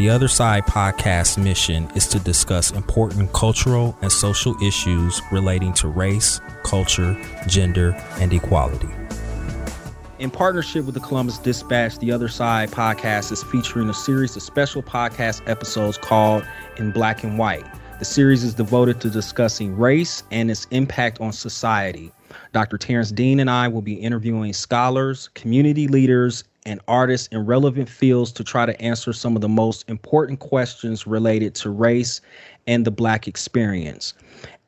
The Other Side podcast mission is to discuss important cultural and social issues relating to race, culture, gender, and equality. In partnership with the Columbus Dispatch, The Other Side podcast is featuring a series of special podcast episodes called In Black and White. The series is devoted to discussing race and its impact on society. Dr. Terrance Dean and I will be interviewing scholars, community leaders, and artists in relevant fields to try to answer some of the most important questions related to race and the Black experience.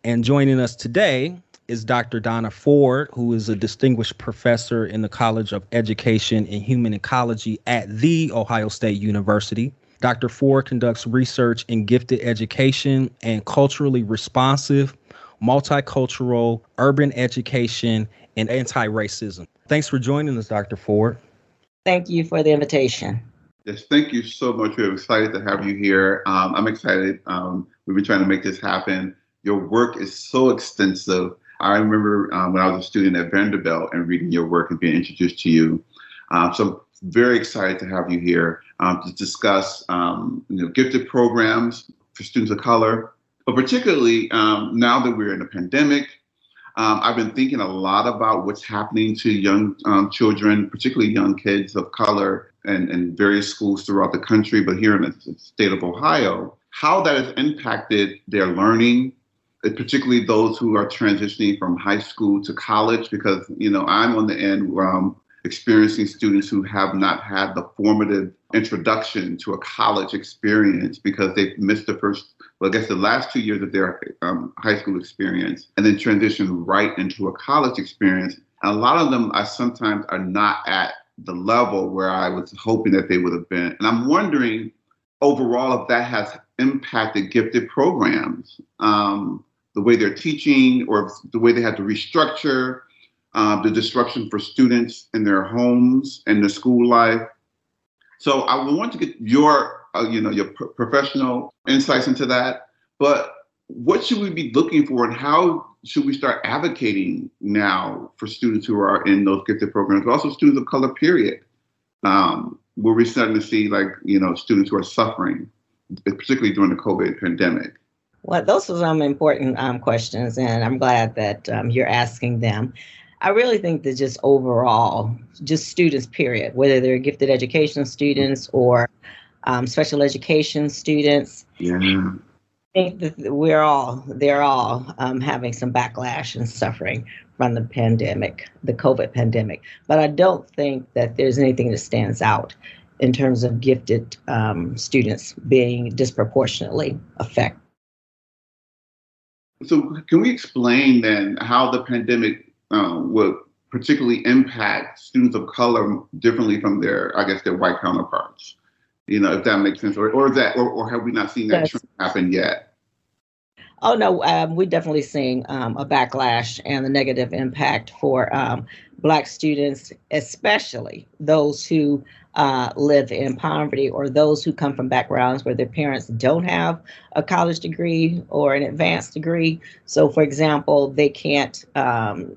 And joining us today is Dr. Donna Ford, who is a distinguished professor in the College of Education and Human Ecology at The Ohio State University. Dr. Ford conducts research in gifted education and culturally responsive, multicultural, urban education, and anti racism. Thanks for joining us, Dr. Ford. Thank you for the invitation. Yes, thank you so much. We're excited to have you here. Um, I'm excited. Um, we've been trying to make this happen. Your work is so extensive. I remember um, when I was a student at Vanderbilt and reading your work and being introduced to you. Um, so I'm very excited to have you here um, to discuss um, you know, gifted programs for students of color, but particularly now that we're in a pandemic um, I've been thinking a lot about what's happening to young um, children, particularly young kids of color, and in various schools throughout the country, but here in the state of Ohio, how that has impacted their learning, particularly those who are transitioning from high school to college, because you know I'm on the end um, experiencing students who have not had the formative introduction to a college experience because they've missed the first, well, I guess the last two years of their um, high school experience and then transition right into a college experience. And a lot of them I sometimes are not at the level where I was hoping that they would have been. And I'm wondering overall if that has impacted gifted programs, um, the way they're teaching or the way they had to restructure uh, the disruption for students in their homes and the school life. So I want to get your, uh, you know, your professional insights into that. But what should we be looking for, and how should we start advocating now for students who are in those gifted programs, but also students of color? Period. Um, where we're starting to see, like, you know, students who are suffering, particularly during the COVID pandemic. Well, those are some important um, questions, and I'm glad that um, you're asking them. I really think that just overall, just students, period, whether they're gifted education students or um, special education students. Yeah. I think that we're all, they're all um, having some backlash and suffering from the pandemic, the COVID pandemic. But I don't think that there's anything that stands out in terms of gifted um, students being disproportionately affected. So, can we explain then how the pandemic um, would particularly impact students of color differently from their, I guess, their white counterparts. You know, if that makes sense, or or that, or, or have we not seen that yes. happen yet? Oh no, um, we're definitely seeing um, a backlash and the negative impact for um, Black students, especially those who uh, live in poverty or those who come from backgrounds where their parents don't have a college degree or an advanced degree. So, for example, they can't um,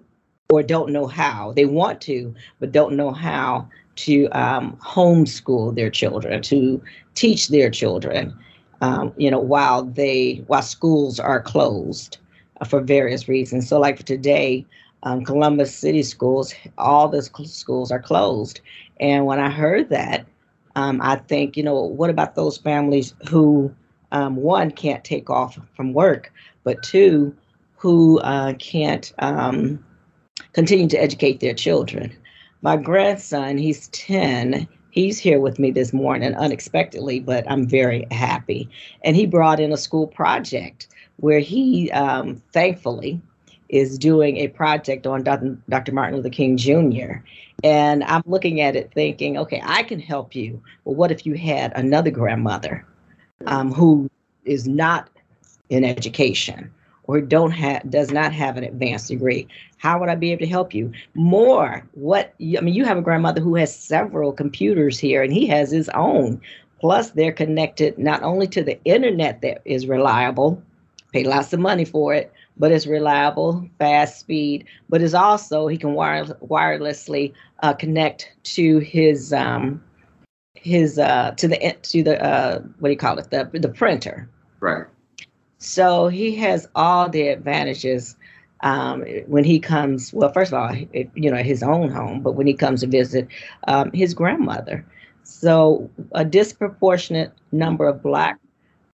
or don't know how. They want to, but don't know how to um, homeschool their children, to teach their children. Um, you know, while they while schools are closed uh, for various reasons. So, like for today, um, Columbus City schools, all the schools are closed. And when I heard that, um, I think, you know, what about those families who, um, one, can't take off from work, but two, who uh, can't um, continue to educate their children. My grandson, he's 10. He's here with me this morning unexpectedly, but I'm very happy. And he brought in a school project where he um, thankfully is doing a project on Dr. Martin Luther King Jr. And I'm looking at it thinking, okay, I can help you. Well, what if you had another grandmother um, who is not in education or don't have does not have an advanced degree how would i be able to help you more what i mean you have a grandmother who has several computers here and he has his own plus they're connected not only to the internet that is reliable pay lots of money for it but it's reliable fast speed but it's also he can wire, wirelessly uh, connect to his um, his uh, to the to the uh, what do you call it the the printer. Right. So he has all the advantages um, when he comes. Well, first of all, you know, his own home, but when he comes to visit um, his grandmother. So a disproportionate number of black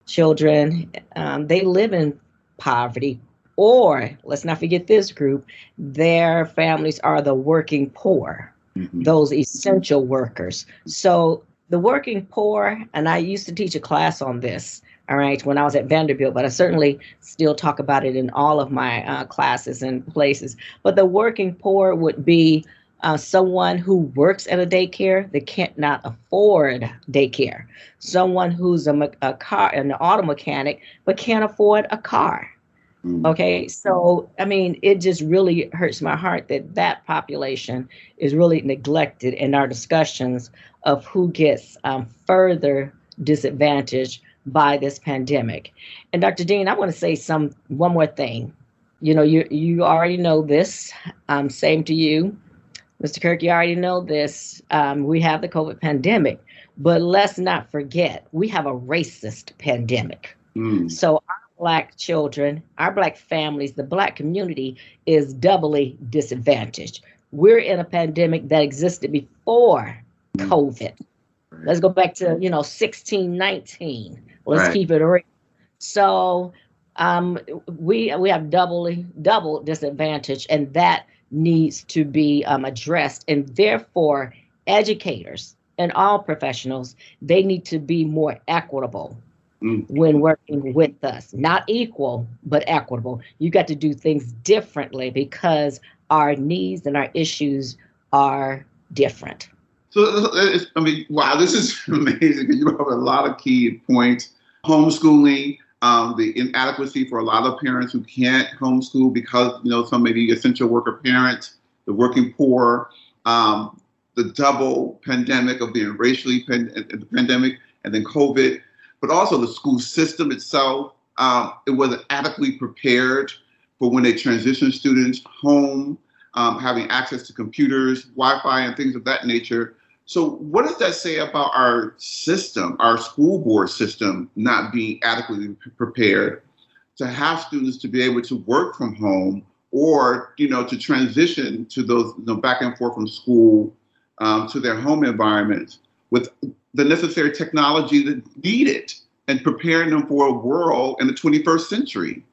children um, they live in poverty or let's not forget this group their families are the working poor mm-hmm. those essential workers so the working poor and i used to teach a class on this all right, when I was at Vanderbilt, but I certainly still talk about it in all of my uh, classes and places. But the working poor would be uh, someone who works at a daycare that can't not afford daycare, someone who's a, a car, an auto mechanic, but can't afford a car. Mm. Okay, so I mean, it just really hurts my heart that that population is really neglected in our discussions of who gets um, further disadvantaged by this pandemic. And Dr. Dean, I want to say some one more thing. You know, you you already know this. Um, same to you, Mr. Kirk. You already know this. Um, we have the COVID pandemic, but let's not forget we have a racist pandemic. Mm. So our black children, our black families, the black community is doubly disadvantaged. We're in a pandemic that existed before mm. COVID. Let's go back to, you know, 1619. Let's right. keep it real. So um, we we have doubly double disadvantage, and that needs to be um, addressed. And therefore, educators and all professionals they need to be more equitable mm. when working with us. Not equal, but equitable. You got to do things differently because our needs and our issues are different. So, I mean, wow, this is amazing. You have a lot of key points. Homeschooling, um, the inadequacy for a lot of parents who can't homeschool because, you know, some maybe essential worker parents, the working poor, um, the double pandemic of being racially pan- the pandemic and then COVID, but also the school system itself. Um, it wasn't adequately prepared for when they transition students home, um, having access to computers, Wi-Fi, and things of that nature. So, what does that say about our system, our school board system, not being adequately prepared to have students to be able to work from home or, you know, to transition to those you know, back and forth from school um, to their home environments with the necessary technology that needed and preparing them for a world in the 21st century?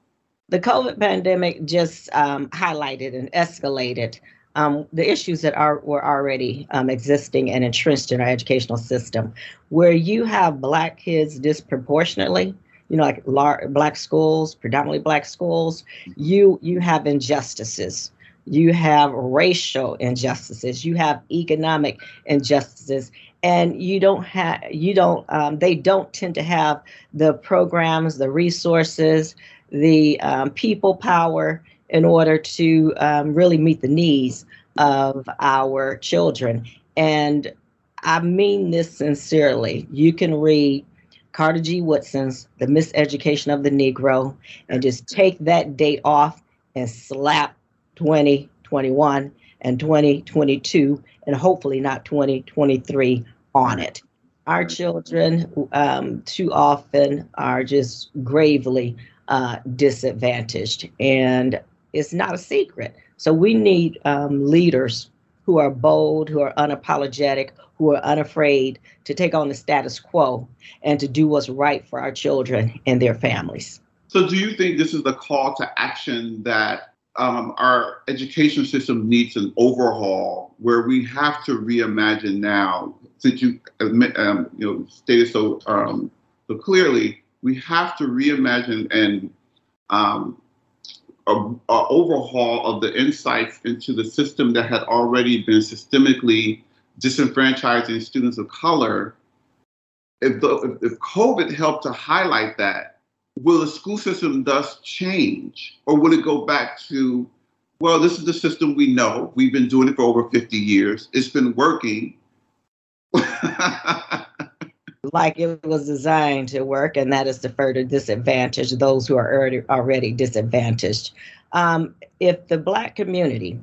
The COVID pandemic just um, highlighted and escalated um, the issues that are were already um, existing and entrenched in our educational system, where you have black kids disproportionately, you know, like large, black schools, predominantly black schools, you you have injustices. You have racial injustices. You have economic injustices, and you don't have you don't um, they don't tend to have the programs, the resources, the um, people power in order to um, really meet the needs of our children. And I mean this sincerely. You can read Carter G. Woodson's The Miseducation of the Negro and just take that date off and slap 2021 and 2022 and hopefully not 2023 on it. Our children um, too often are just gravely uh, disadvantaged. And it's not a secret. So we need um, leaders who are bold, who are unapologetic, who are unafraid to take on the status quo and to do what's right for our children and their families. So, do you think this is the call to action that um, our education system needs an overhaul, where we have to reimagine now? Since you um, you know stated so um, so clearly, we have to reimagine and um, a, a, overhaul of the insights into the system that had already been systemically disenfranchising students of color. If, the, if COVID helped to highlight that, will the school system thus change? Or will it go back to, well, this is the system we know. We've been doing it for over 50 years. It's been working. like it was designed to work, and that is to further disadvantage those who are already, disadvantaged. Um, if the Black community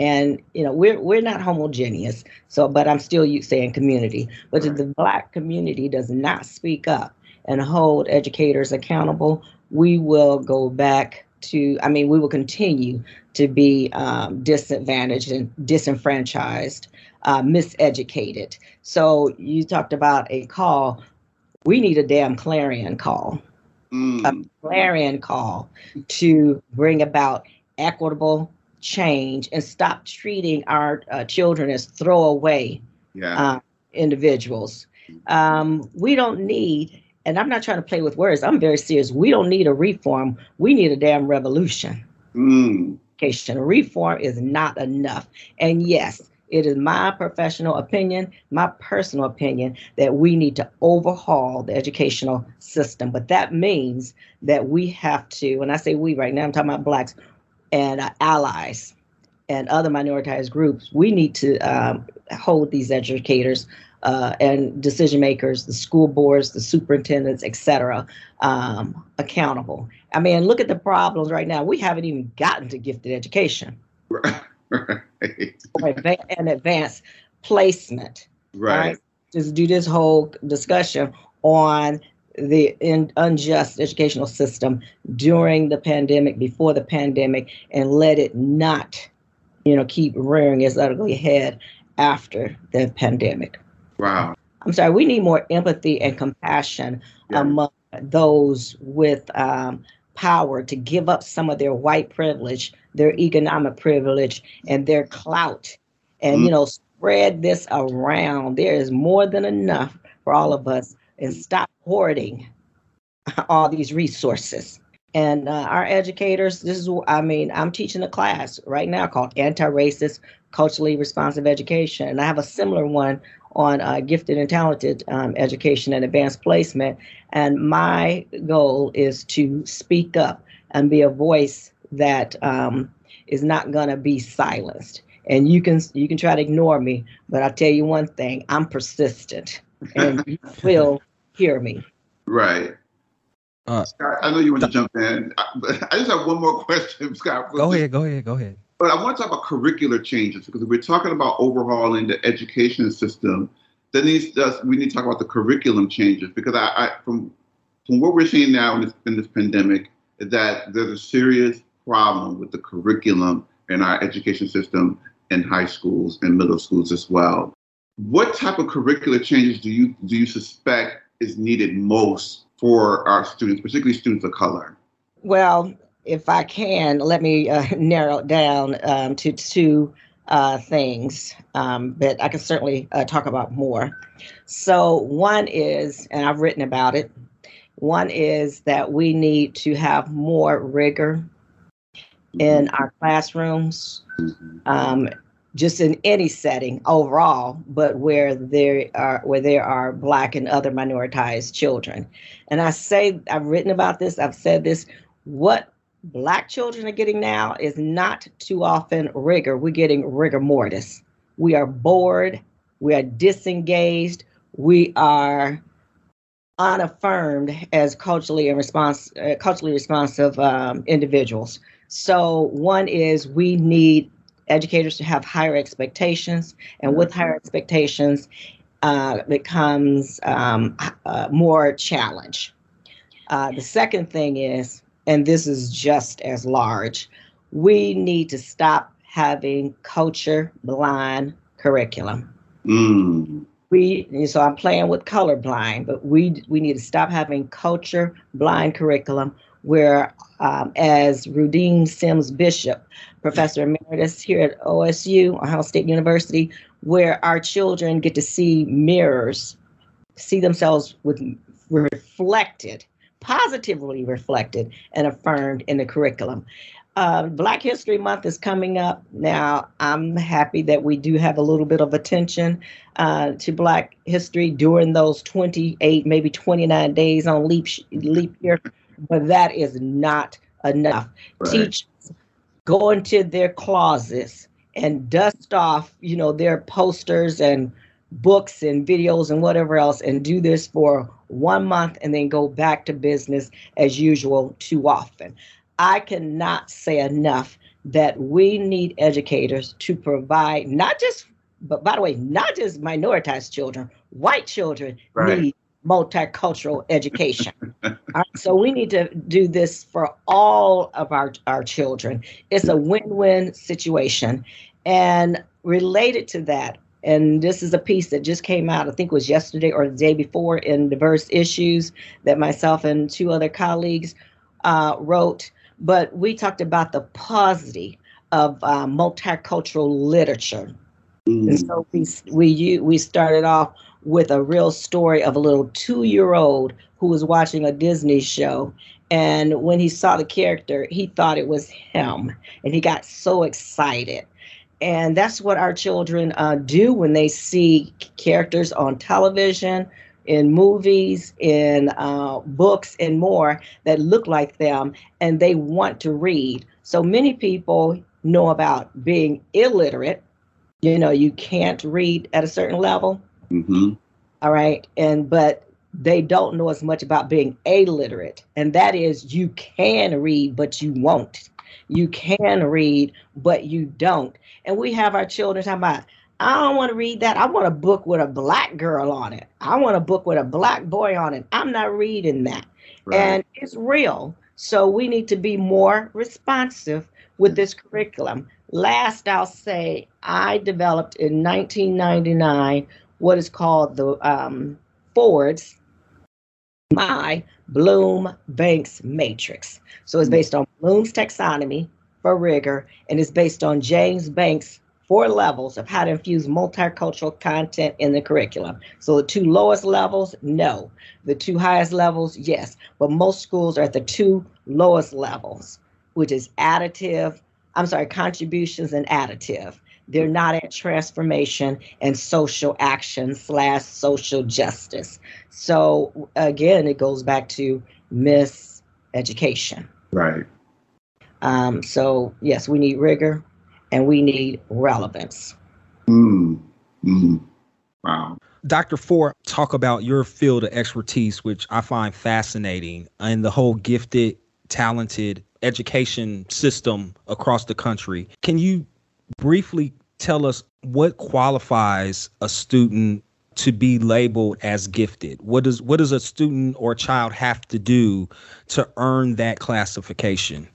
and you know we're we're not homogeneous so but i'm still saying community but if the black community does not speak up and hold educators accountable we will go back to i mean we will continue to be um, disadvantaged and disenfranchised uh, miseducated so you talked about a call we need a damn clarion call mm. a clarion call to bring about equitable change and stop treating our uh, children as throwaway yeah. uh, individuals. Um, we don't need, and I'm not trying to play with words, I'm very serious. We don't need a reform, we need a damn revolution. Mm. Reform is not enough. And yes, it is my professional opinion, my personal opinion, that we need to overhaul the educational system. But that means that we have to, when I say we right now, I'm talking about blacks, and uh, allies and other minoritized groups, we need to um, hold these educators uh, and decision makers, the school boards, the superintendents, et cetera, um, accountable. I mean, look at the problems right now. We haven't even gotten to gifted education. and advanced placement. Right. right. Just do this whole discussion on the unjust educational system during the pandemic, before the pandemic, and let it not, you know, keep rearing its ugly head after the pandemic. Wow. I'm sorry. We need more empathy and compassion yeah. among those with um, power to give up some of their white privilege, their economic privilege, and their clout, and mm you know, spread this around. There is more than enough for all of us and stop hoarding all these resources. And uh, our educators, this is, I mean, I'm teaching a class right now called Anti Racist Culturally Responsive Education. And I have a similar one on uh, gifted and talented um, education and advanced placement. And my goal is to speak up and be a voice that um, is not going to be silenced. And you can you can try to ignore me, but I'll tell you one thing: I'm persistent, and you will hear me. Right. Uh, Scot, I know you want to jump in, but I just have one more question, Scot. Go ahead, go ahead, go ahead. But I want to talk about curricular changes because we're talking about overhauling the education system. That needs us. We need to talk about the curriculum changes because I, I from from what we're seeing now in this, in this pandemic that there's a serious problem with the curriculum in our education system in high schools and middle schools as well. What type of curricular changes do you do you suspect is needed most for our students, particularly students of color? Well, if I can, let me uh, narrow it down um, to two uh, things, um, but I can certainly uh, talk about more. So, one is, and I've written about it, one is that we need to have more rigor in mm-hmm. our classrooms. Um, just in any setting overall, but where there are where there are black and other minoritized children. And I say I've written about this, I've said this, what black children are getting now is not too often rigor. We're getting rigor mortis. We are bored, we are disengaged, we are unaffirmed as culturally and response uh, culturally responsive um, individuals. So one is we need educators to have higher expectations, and with higher expectations, uh, becomes um, uh, more challenge. Uh, the second thing is, and this is just as large, we need to stop having culture blind curriculum. Mm. We so I'm playing with color blind, but we we need to stop having culture blind curriculum where, um, as Rudine Sims Bishop, professor emeritus here at OSU, Ohio State University, where our children get to see mirrors, see themselves with reflected, positively reflected and affirmed in the curriculum. Uh, Black History Month is coming up. Now, I'm happy that we do have a little bit of attention uh, to Black history during those 28, maybe 29 days on leap, leap year but that is not enough. Right. Teachers go into their closets and dust off, you know, their posters and books and videos and whatever else and do this for one month and then go back to business as usual too often. I cannot say enough that we need educators to provide not just but by the way, not just minoritized children, white children right. need multicultural education. right, so we need to do this for all of our, our children. It's a win-win situation. And related to that, and this is a piece that just came out, I think it was yesterday or the day before in Diverse Issues that myself and two other colleagues uh, wrote. But we talked about the paucity of uh, multicultural literature. Mm. And so we, we, we started off with a real story of a little two year old who was watching a Disney show. And when he saw the character, he thought it was him. And he got so excited. And that's what our children uh, do when they see characters on television, in movies, in uh, books, and more that look like them, and they want to read. So many people know about being illiterate. You know, you can't read at a certain level. Mm-hmm. All right. And, but they don't know as much about being illiterate. And that is you can read, but you won't. You can read, but you don't. And we have our children talking about, I don't want to read that. I want a book with a black girl on it. I want a book with a black boy on it. I'm not reading that. Right. And it's real. So we need to be more responsive with this curriculum. Last, I'll say I developed in 1999 what is called the um, Ford's my Bloom Banks matrix. So it's based on Bloom's taxonomy for rigor and it's based on James Banks' four levels of how to infuse multicultural content in the curriculum. So the two lowest levels, no. The two highest levels, yes. But most schools are at the two lowest levels, which is additive, I'm sorry, contributions and additive. They're not at transformation and social action slash social justice. So again, it goes back to miseducation. Right. Um, so yes, we need rigor and we need relevance. Mm. Mm. Wow. Dr. Ford, talk about your field of expertise, which I find fascinating, and the whole gifted, talented education system across the country. Can you briefly tell us what qualifies a student to be labeled as gifted? What does what does a student or child have to do to earn that classification?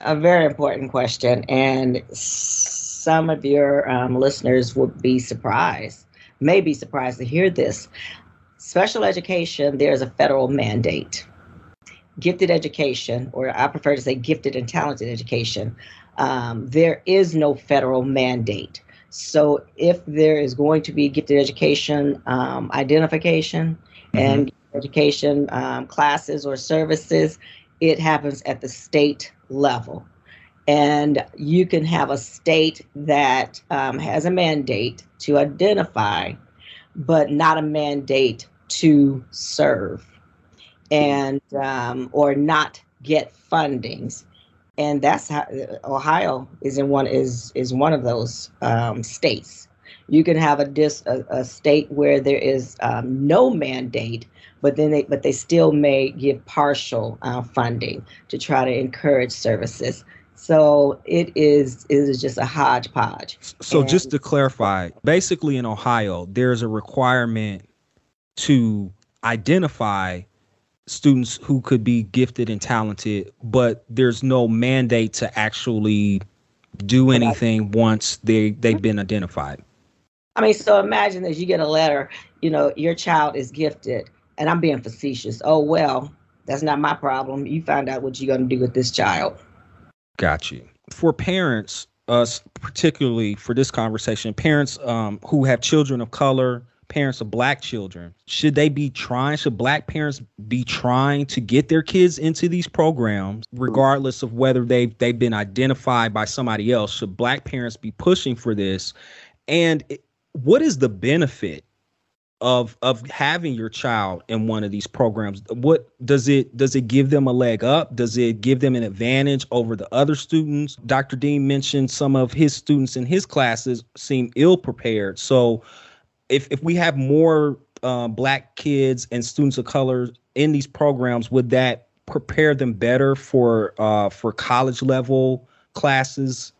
A very important question, and some of your um, listeners would be surprised, may be surprised to hear this. Special education, there's a federal mandate. Gifted education, or I prefer to say gifted and talented education, um, there is no federal mandate. So if there is going to be gifted education um, identification mm-hmm. and education um, classes or services, it happens at the state level. And you can have a state that um, has a mandate to identify, but not a mandate to serve and um, or not get fundings and that's how Ohio is in one is is one of those um, states. You can have a dis a, a state where there is um, no mandate, but then they but they still may give partial uh, funding to try to encourage services. So it is it is just a hodgepodge. So and, just to clarify, basically in Ohio, there's a requirement to identify students who could be gifted and talented, but there's no mandate to actually do anything once they they've been identified. I mean, so imagine that you get a letter, you know, your child is gifted, and I'm being facetious. Oh well, that's not my problem. You find out what you're going to do with this child. Got you. For parents, us particularly for this conversation, parents um, who have children of color, parents of black children? Should they be trying should black parents be trying to get their kids into these programs regardless of whether they've they've been identified by somebody else? Should black parents be pushing for this? And what is the benefit of of having your child in one of these programs? What does it does it give them a leg up? Does it give them an advantage over the other students? Dr dean mentioned some of his students in his classes seem ill prepared so if if we have more uh, black kids and students of color in these programs, would that prepare them better for uh, for college level classes?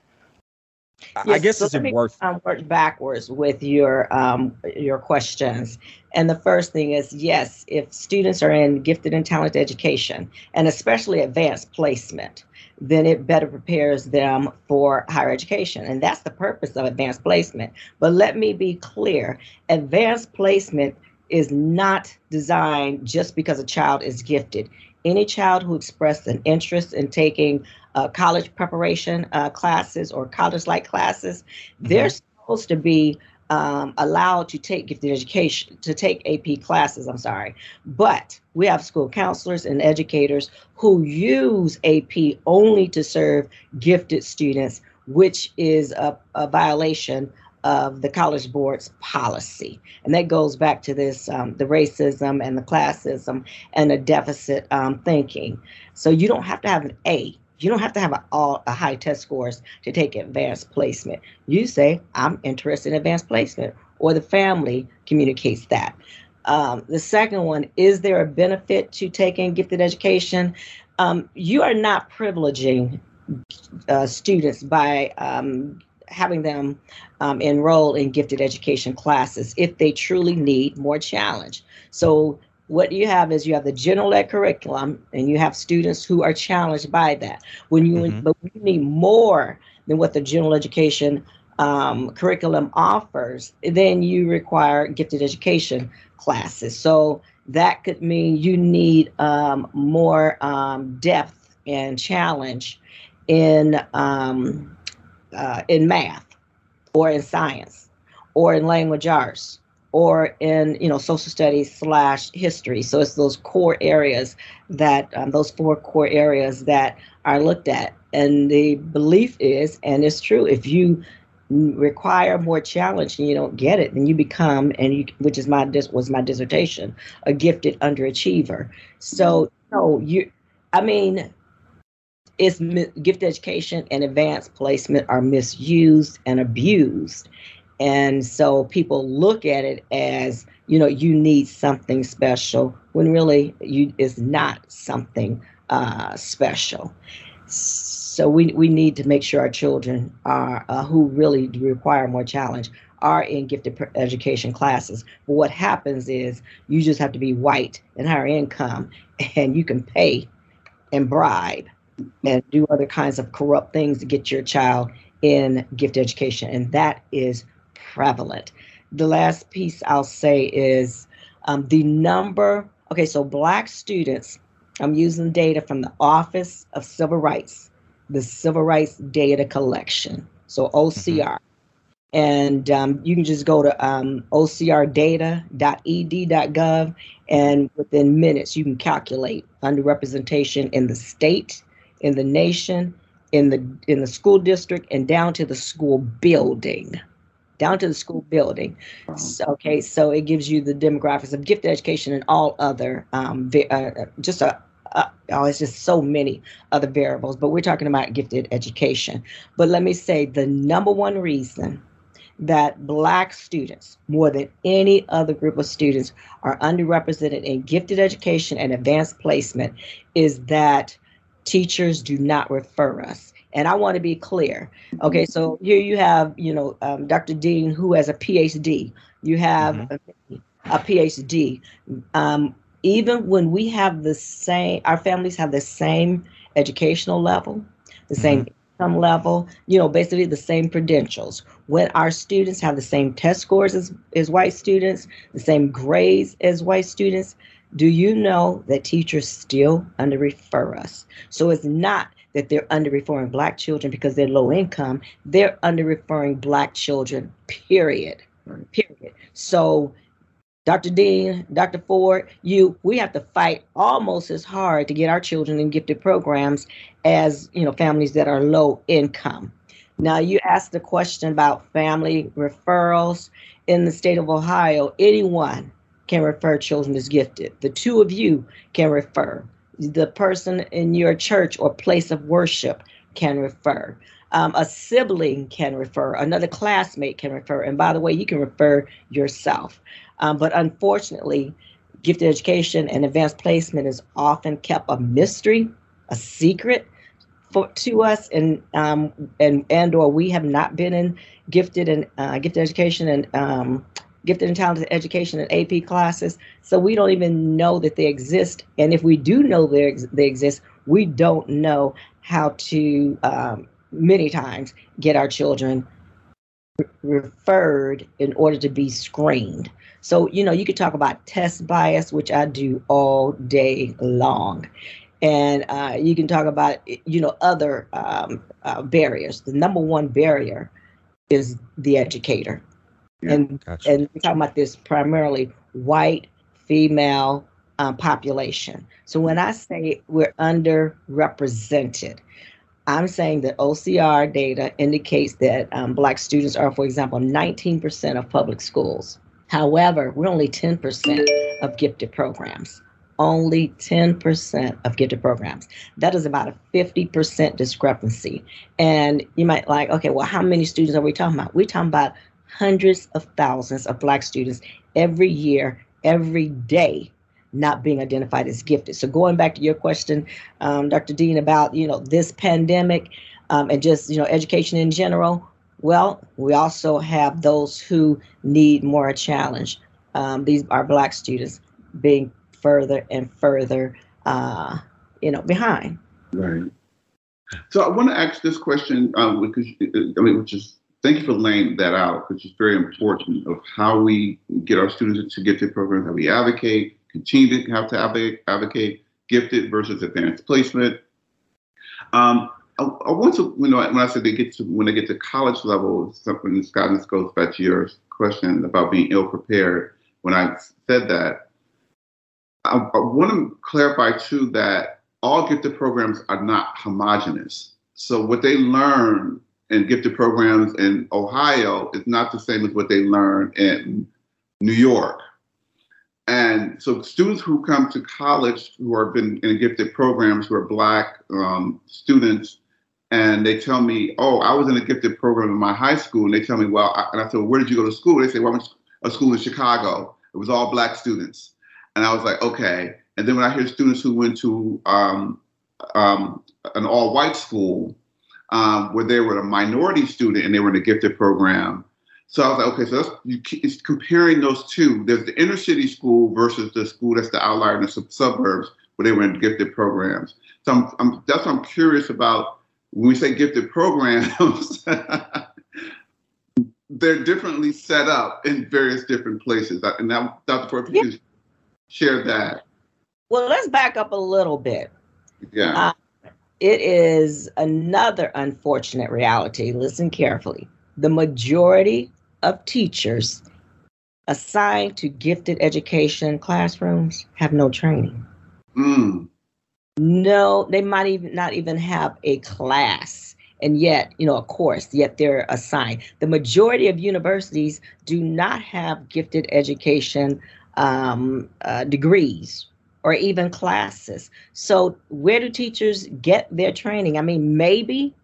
Yes, I guess so is let it me, worth? um, work backwards with your um, your questions. And the first thing is yes, if students are in gifted and talented education, and especially advanced placement, then it better prepares them for higher education. And that's the purpose of advanced placement. But let me be clear advanced placement is not designed just because a child is gifted. Any child who expressed an interest in taking uh, college preparation uh, classes or college like classes, mm-hmm. they're supposed to be um, allowed to take gifted education, to take AP classes, I'm sorry. But we have school counselors and educators who use AP only to serve gifted students, which is a, a violation of the College Board's policy. And that goes back to this um, the racism and the classism and the deficit um, thinking. So you don't have to have an A. You don't have to have a, all, a high test scores to take advanced placement. You say, I'm interested in advanced placement, or the family communicates that. Um, the second one, is there a benefit to taking gifted education? Um, you are not privileging uh, students by um, having them um, enroll in gifted education classes if they truly need more challenge. So what you have is you have the general ed curriculum and you have students who are challenged by that. When you mm-hmm. but you need more than what the general education um, curriculum offers, then you require gifted education classes. So that could mean you need um, more um, depth and challenge in um, uh, in math or in science or in language arts or in you know social studies slash history. So it's those core areas that um, those four core areas that are looked at. And the belief is and it's true if you require more challenge and you don't get it then you become and you which is my this was my dissertation a gifted underachiever. So no you i mean it's gift education and advanced placement are misused and abused. And so people look at it as, you know, you need something special when really you is not something uh, special. So we, we need to make sure our children are uh, who really require more challenge are in gifted education classes. But what happens is you just have to be white and higher income, and you can pay and bribe and do other kinds of corrupt things to get your child in gift education. And that is prevalent. The last piece I'll say is um, the number. Okay, so black students, I'm using data from the Office of Civil Rights, the Civil Rights Data Collection, so OCR. Mm-hmm. And um, you can just go to um, ocrdata.ed.gov, and within minutes, you can calculate underrepresentation in the state in the nation, in the in the school district, and down to the school building, down to the school building. So, okay, so it gives you the demographics of gifted education and all other um, uh, just a uh, oh, it's just so many other variables, but we're talking about gifted education. But let me say the number one reason that Black students, more than any other group of students, are underrepresented in gifted education and advanced placement is that teachers do not refer us. And I want to be clear. Okay, so here you have, you know, um, Dr. Dean who has a PhD. You have mm-hmm. a, a, PhD. Um, even when we have the same, our families have the same educational level, the same mm-hmm. income level, you know, basically the same credentials. When our students have the same test scores as, as white students, the same grades as white students, do you know that teachers still under refer us? So it's not that they're under referring black children because they're low income, they're under referring black children, period. Period. So Dr. Dean, Dr. Ford, you, we have to fight almost as hard to get our children in gifted programs as you know families that are low income. Now you asked the question about family referrals in the state of Ohio. Anyone can refer children as gifted. The two of you can refer. The person in your church or place of worship can refer. Um, a sibling can refer. Another classmate can refer. And by the way, you can refer yourself. Um, but unfortunately, gifted education and advanced placement is often kept a mystery, a secret for to us and um, and and or we have not been in gifted and uh, gifted education and um, gifted and talented education and AP classes, so we don't even know that they exist. And if we do know they they exist, we don't know how to um, many times get our children referred in order to be screened. So, you know, you could talk about test bias, which I do all day long. And uh, you can talk about, you know, other um, uh, barriers. The number one barrier is the educator. Yeah, and, gotcha. and we're talking about this primarily white, female um, population. So when I say we're underrepresented, I'm saying that OCR data indicates that um, Black students are, for example, 19% of public schools. However, we're only 10% of gifted programs. Only 10% of gifted programs. That is about a 50% discrepancy. And you might like, okay, well, how many students are we talking about? We're talking about hundreds of thousands of Black students every year, every day not being identified as gifted. So going back to your question, um, Dr. Dean, about you know this pandemic um, and just you know education in general. Well, we also have those who need more challenge. Um, these are Black students being further and further, uh, you know, behind. Right. So I want to ask this question um, because I mean, which is thank you for laying that out, which is very important of how we get our students to gifted programs, how we advocate, continue to have to advocate, advocate gifted versus advanced placement. Um, I, I, want to, you know, when I said they get to when they get to college level, something Scot, this goes back to your question about being ill prepared. When I said that, I, I want to clarify too that all gifted programs are not homogenous. So what they learn in gifted programs in Ohio is not the same as what they learn in New York and so students who come to college who have been in gifted programs who are black um, students, and they tell me, oh, I was in a gifted program in my high school, and they tell me, well, I, and I said, well, where did you go to school? They say, well, I went to a school in Chicago. It was all black students. And I was like, okay. And then when I hear students who went to um, um, an all white school um, where they were a minority student and they were in a gifted program, so I was like, okay, so that's, you, it's comparing those two. There's the inner city school versus the school that's the outlier in the sub- suburbs where they were in gifted programs. So I'm, I'm, that's what I'm curious about when we say gifted programs. they're differently set up in various different places. And now, Dr. Ford, yeah. share that. Well, let's back up a little bit. Yeah. Uh, it is another unfortunate reality. Listen carefully. The majority of teachers assigned to gifted education classrooms have no training. Mm. No, they might even not even have a class and yet, you know, a course, yet they're assigned. The majority of universities do not have gifted education um, uh, degrees or even classes. So, where do teachers get their training? I mean, maybe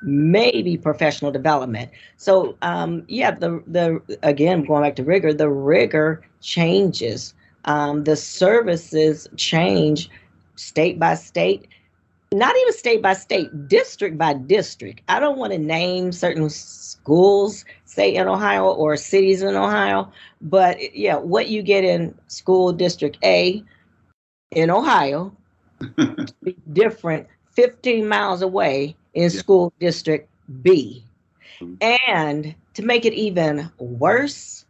maybe professional development. So um, yeah, the the again going back to rigor, the rigor changes. Um, the services change state by state, not even state by state, district by district. I don't want to name certain schools, say in Ohio or cities in Ohio, but yeah, what you get in school district A in Ohio be different 15 miles away in yeah. school district B. Mm-hmm. And to make it even worse,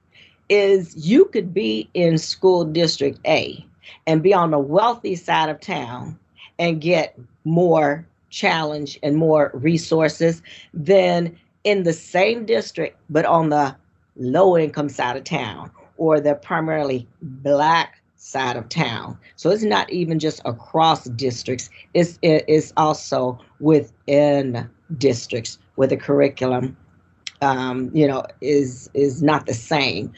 is you could be in school district A and be on the wealthy side of town and get more challenge and more resources than in the same district but on the low income side of town or the primarily black side of town. So it's not even just across districts, it's, it's also within districts where the curriculum um, you know is is not the same.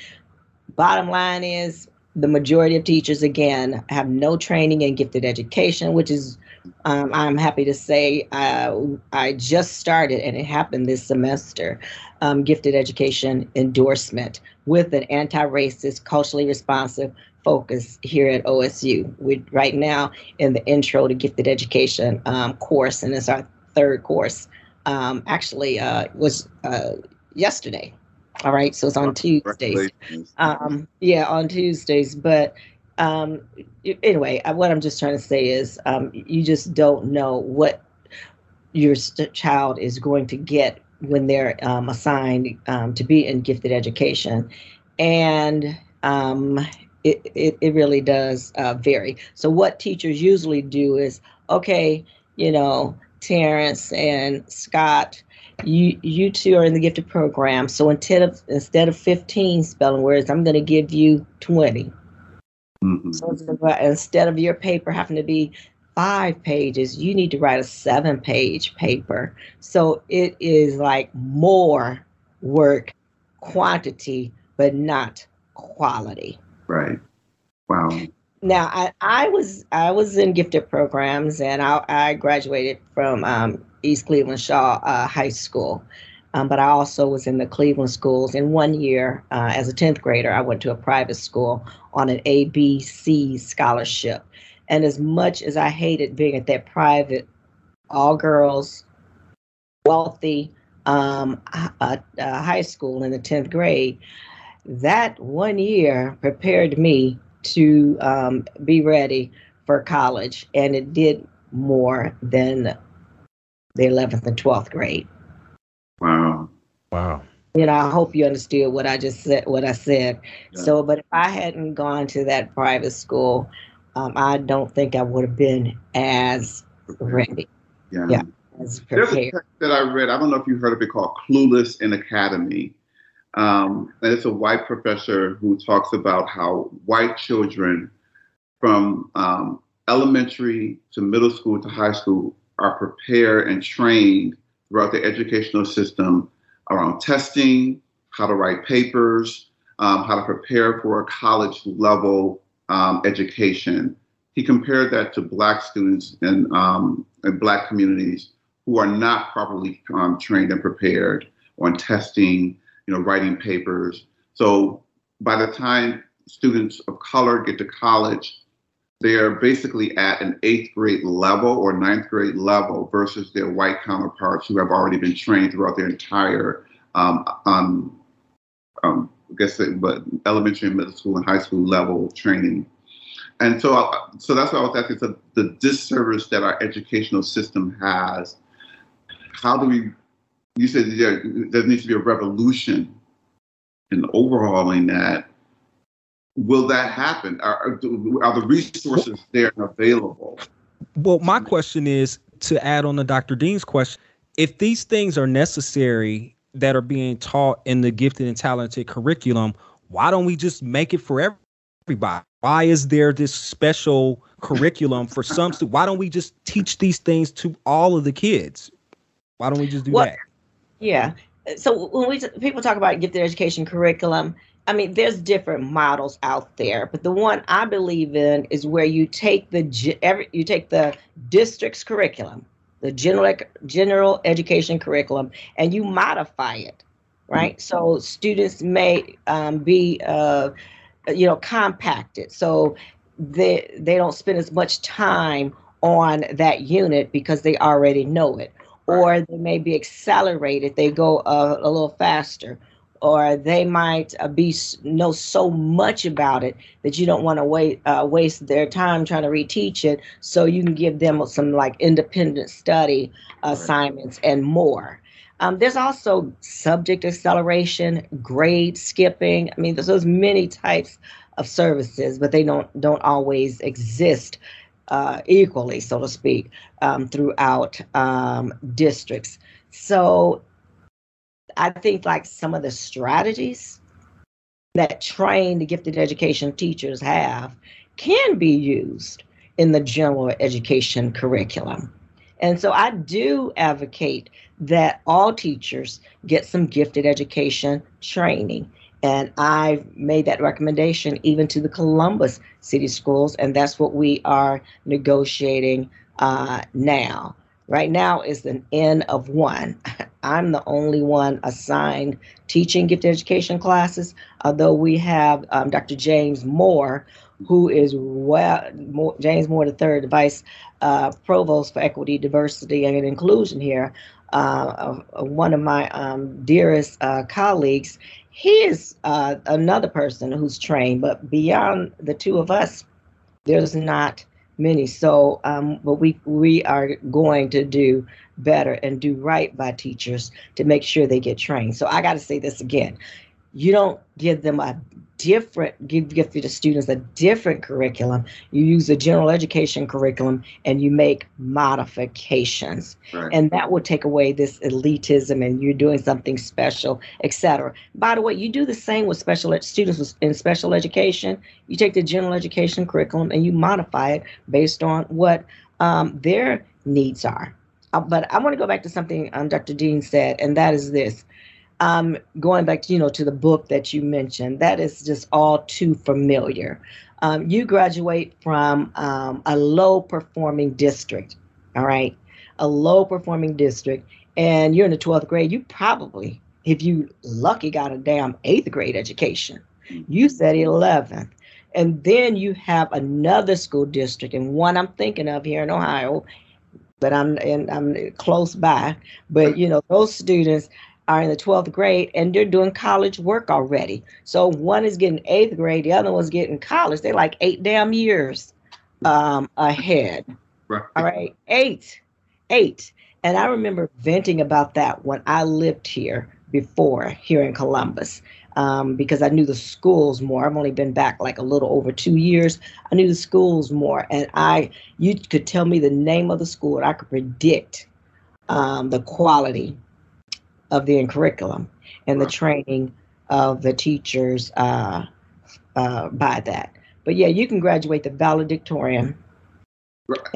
Bottom line is the majority of teachers again have no training in gifted education, which is um, I'm happy to say uh, I just started and it happened this semester. Um, gifted education endorsement with an anti-racist, culturally responsive, focus here at OSU. We're right now in the intro to gifted education um, course, and it's our third course. Um, actually, uh, was uh, yesterday. All right, so it's on Tuesdays. Um, yeah, on Tuesdays. But um, anyway, uh, what I'm just trying to say is, um, you just don't know what your st- child is going to get when they're um, assigned um, to be in gifted education, and um, it, it, it really does uh, vary. So what teachers usually do is, okay, you know, Terrance and Scot, you you two are in the gifted program. So instead of instead of 15 spelling words, I'm going to give you 20. Mm-hmm. So instead of your paper having to be five pages, you need to write a seven page paper. So it is like more work quantity, but not quality. Right. Wow. Now I, I was I was in gifted programs and I, I graduated from um, East Cleveland Shaw uh, High School. Um, but I also was in the Cleveland schools. In one year, uh, as a 10th grader, I went to a private school on an ABC scholarship. And as much as I hated being at that private, all girls, wealthy um, uh, uh, high school in the 10th grade, that one year prepared me to um, be ready for college. And it did more than the 11th and 12th grade. Wow. Wow. You know, I hope you understood what I just said, what I said. Yeah. So, but if I hadn't gone to that private school, um, I don't think I would have been as ready. Yeah. yeah as There's a text that I read. I don't know if you heard of it called Clueless in Academe. Um, and it's a white professor who talks about how white children from um, elementary to middle school to high school are prepared and trained throughout the educational system around testing, how to write papers, um, how to prepare for a college level um, education. He compared that to black students in, um, in black communities who are not properly um, trained and prepared on testing, you know, writing papers. So by the time students of color get to college, they are basically at an eighth grade level or ninth grade level versus their white counterparts who have already been trained throughout their entire, um, um, um, I guess, but elementary and middle school and high school level training. And so, uh, so that's what I was asking. So the disservice that our educational system has. How do we? You said there, there needs to be a revolution in overhauling that will that happen? Are, are the resources there and available? Well, my question is to add on to Dr. Dean's question if these things are necessary that are being taught in the gifted and talented curriculum, why don't we just make it for everybody? Why is there this special curriculum for some students? Why don't we just teach these things to all of the kids? Why don't we just do well, that? Yeah. So when we people talk about gifted education curriculum, I mean, there's different models out there, but the one I believe in is where you take the every you take the district's curriculum, the general general education curriculum, and you modify it, right? Mm-hmm. So students may um, be, uh, you know, compacted, so they they don't spend as much time on that unit because they already know it, or they may be accelerated; they go a, a little faster or they might uh, be know so much about it that you don't want to wait uh, waste their time trying to reteach it so you can give them some like independent study assignments and more. Um, there's also subject acceleration grade skipping i mean there's, there's many types of services but they don't don't always exist uh, equally so to speak um, throughout um, districts so I think like some of the strategies that trained gifted education teachers have can be used in the general education curriculum. And so I do advocate that all teachers get some gifted education training. And I've made that recommendation even to the Columbus City Schools, and that's what we are negotiating uh, now Right now, it's an N of one. I'm the only one assigned teaching gifted education classes, although we have um, Dr. James Moore, who is well, Moore, James Moore the Vice uh, Provost for Equity, Diversity, and Inclusion here. Uh, uh, one of my um, dearest uh, colleagues, he is uh, another person who's trained, but beyond the two of us, there's not many. So, um, but we we are going to do better and do right by teachers to make sure they get trained. So I got to say this again: you don't give them a different give give the students a different curriculum. You use the general education curriculum and you make modifications. Right. and that will take away this elitism and you're doing something special etc by the way you do the same with special ed- students in special education. You take the general education curriculum and you modify it based on what um, their needs are. Uh, but i want to go back to something um, dr dean said and that is this um, going back to you know to the book that you mentioned, that is just all too familiar. Um, you graduate from um, a low performing district, all right, a low performing district, and you're in the 12th grade. You probably, if you lucky, got a damn eighth grade education. You said 11th. And then you have another school district, and one I'm thinking of here in Ohio, but I'm and I'm close by. But you know, those students are in the 12th grade and they're doing college work already. So one is getting eighth grade, the other one's getting college. They're like eight damn years um, ahead. Right. All right, eight, eight. And I remember venting about that when I lived here before, here in Columbus, um, because I knew the schools more. I've only been back like a little over two years. I knew the schools more, and I, you could tell me the name of the school, and I could predict um, the quality of the curriculum and the training of the teachers uh, uh, by that. But yeah, you can graduate the valedictorian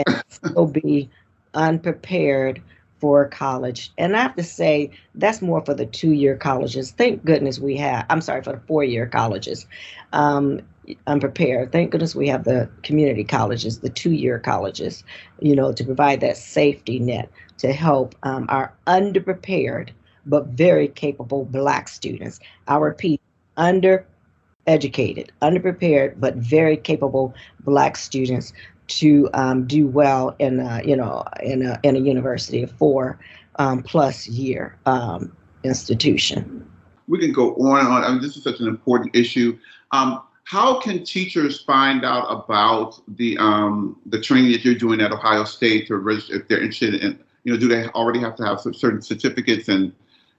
and still be unprepared for college. And I have to say, that's more for the two year colleges. Thank goodness we have, I'm sorry, for the four year colleges. Um, unprepared. Thank goodness we have the community colleges, the two year colleges, you know, to provide that safety net to help um, our underprepared but very capable black students. I repeat, undereducated, underprepared, but very capable black students to um, do well in a, you know in a, in a university, four um, plus year um, institution. We can go on and on. I mean, this is such an important issue. Um, how can teachers find out about the um, the training that you're doing at Ohio State to register if they're interested in? You know, do they already have to have certain certificates and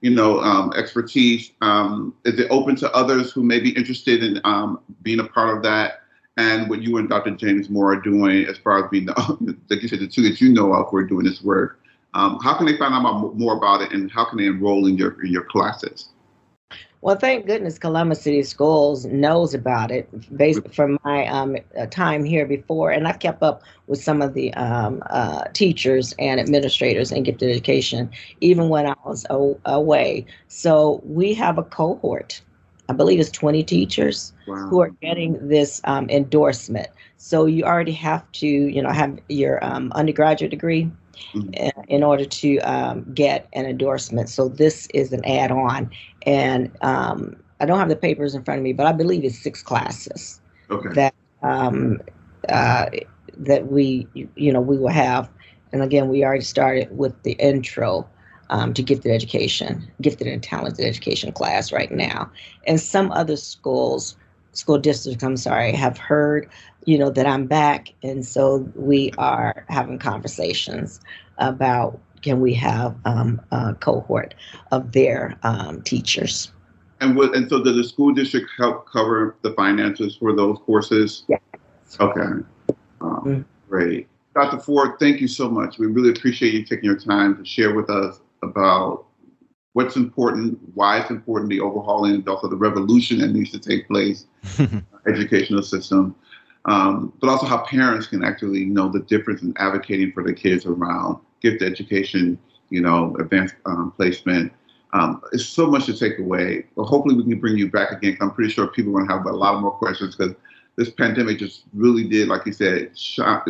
you know, um, expertise? Um, is it open to others who may be interested in um, being a part of that? And what you and Dr. James Moore are doing as far as being, the, like you said, the two that you know of who are doing this work. Um, how can they find out more about it, and how can they enroll in your in your classes? Well, thank goodness Columbus City Schools knows about it based from my um, uh, time here before, and I've kept up with some of the um, uh, teachers and administrators in gifted education, even when I was a- away. So we have a cohort. I believe it's 20 teachers wow. who are getting this um, endorsement. So you already have to, you know, have your um, undergraduate degree mm-hmm. in order to um, get an endorsement. So this is an add-on, and um, I don't have the papers in front of me, but I believe it's six classes okay. that um, uh, that we you know we will have. And again, we already started with the intro um, to gifted education, gifted and talented education class right now, and some other schools school districts, I'm sorry, have heard, you know, that I'm back. And so we are having conversations about can we have um, a cohort of their um, teachers. And what, and so does the school district help cover the finances for those courses? Yes. Okay. Um, mm-hmm. Great. Dr. Ford, thank you so much. We really appreciate you taking your time to share with us about what's important, why it's important, the overhauling, and also the revolution that needs to take place, educational system, um, but also how parents can actually know the difference in advocating for their kids around gift education, you know, advanced um, placement. Um, it's so much to take away. But hopefully, we can bring you back again. I'm pretty sure people are going to have a lot more questions because this pandemic just really did, like you said, shock,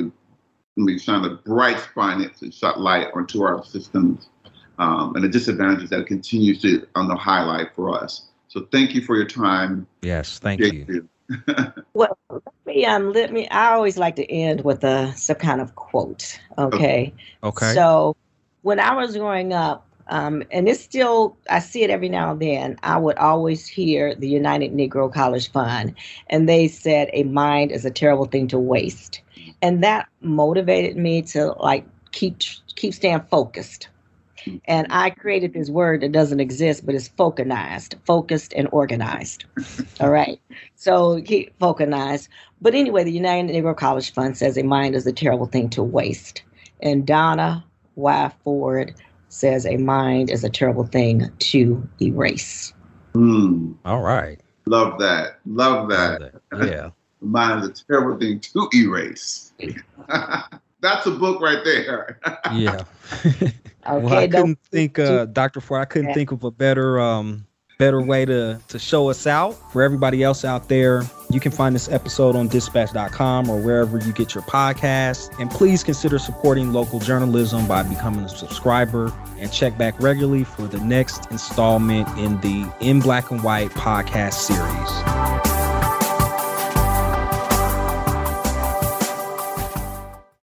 me shine a bright spotlight to shut light onto our systems um, and the disadvantages that continues to on the highlight for us. So thank you for your time. Yes, thank you. well, let me um let me I always like to end with a some kind of quote. Okay. Okay. So when I was growing up, um, and it's still I see it every now and then, I would always hear the United Negro College Fund, and they said a mind is a terrible thing to waste. And that motivated me to like keep keep staying focused and I created this word that doesn't exist, but it's focused, focused and organized. All right. So keep focused. But anyway, the United Negro College Fund says a mind is a terrible thing to waste. And Donna Y. Ford says a mind is a terrible thing to erase. Mm. All right. Love that. Love that. Love that. Yeah. mind is a terrible thing to erase. That's a book right there. yeah. Okay, well, I couldn't think, uh, Dr. Ford, I couldn't yeah. think of a better um, better way to to show us out. For everybody else out there, you can find this episode on dispatch.com or wherever you get your podcasts. And please consider supporting local journalism by becoming a subscriber and check back regularly for the next installment in the In Black and White podcast series.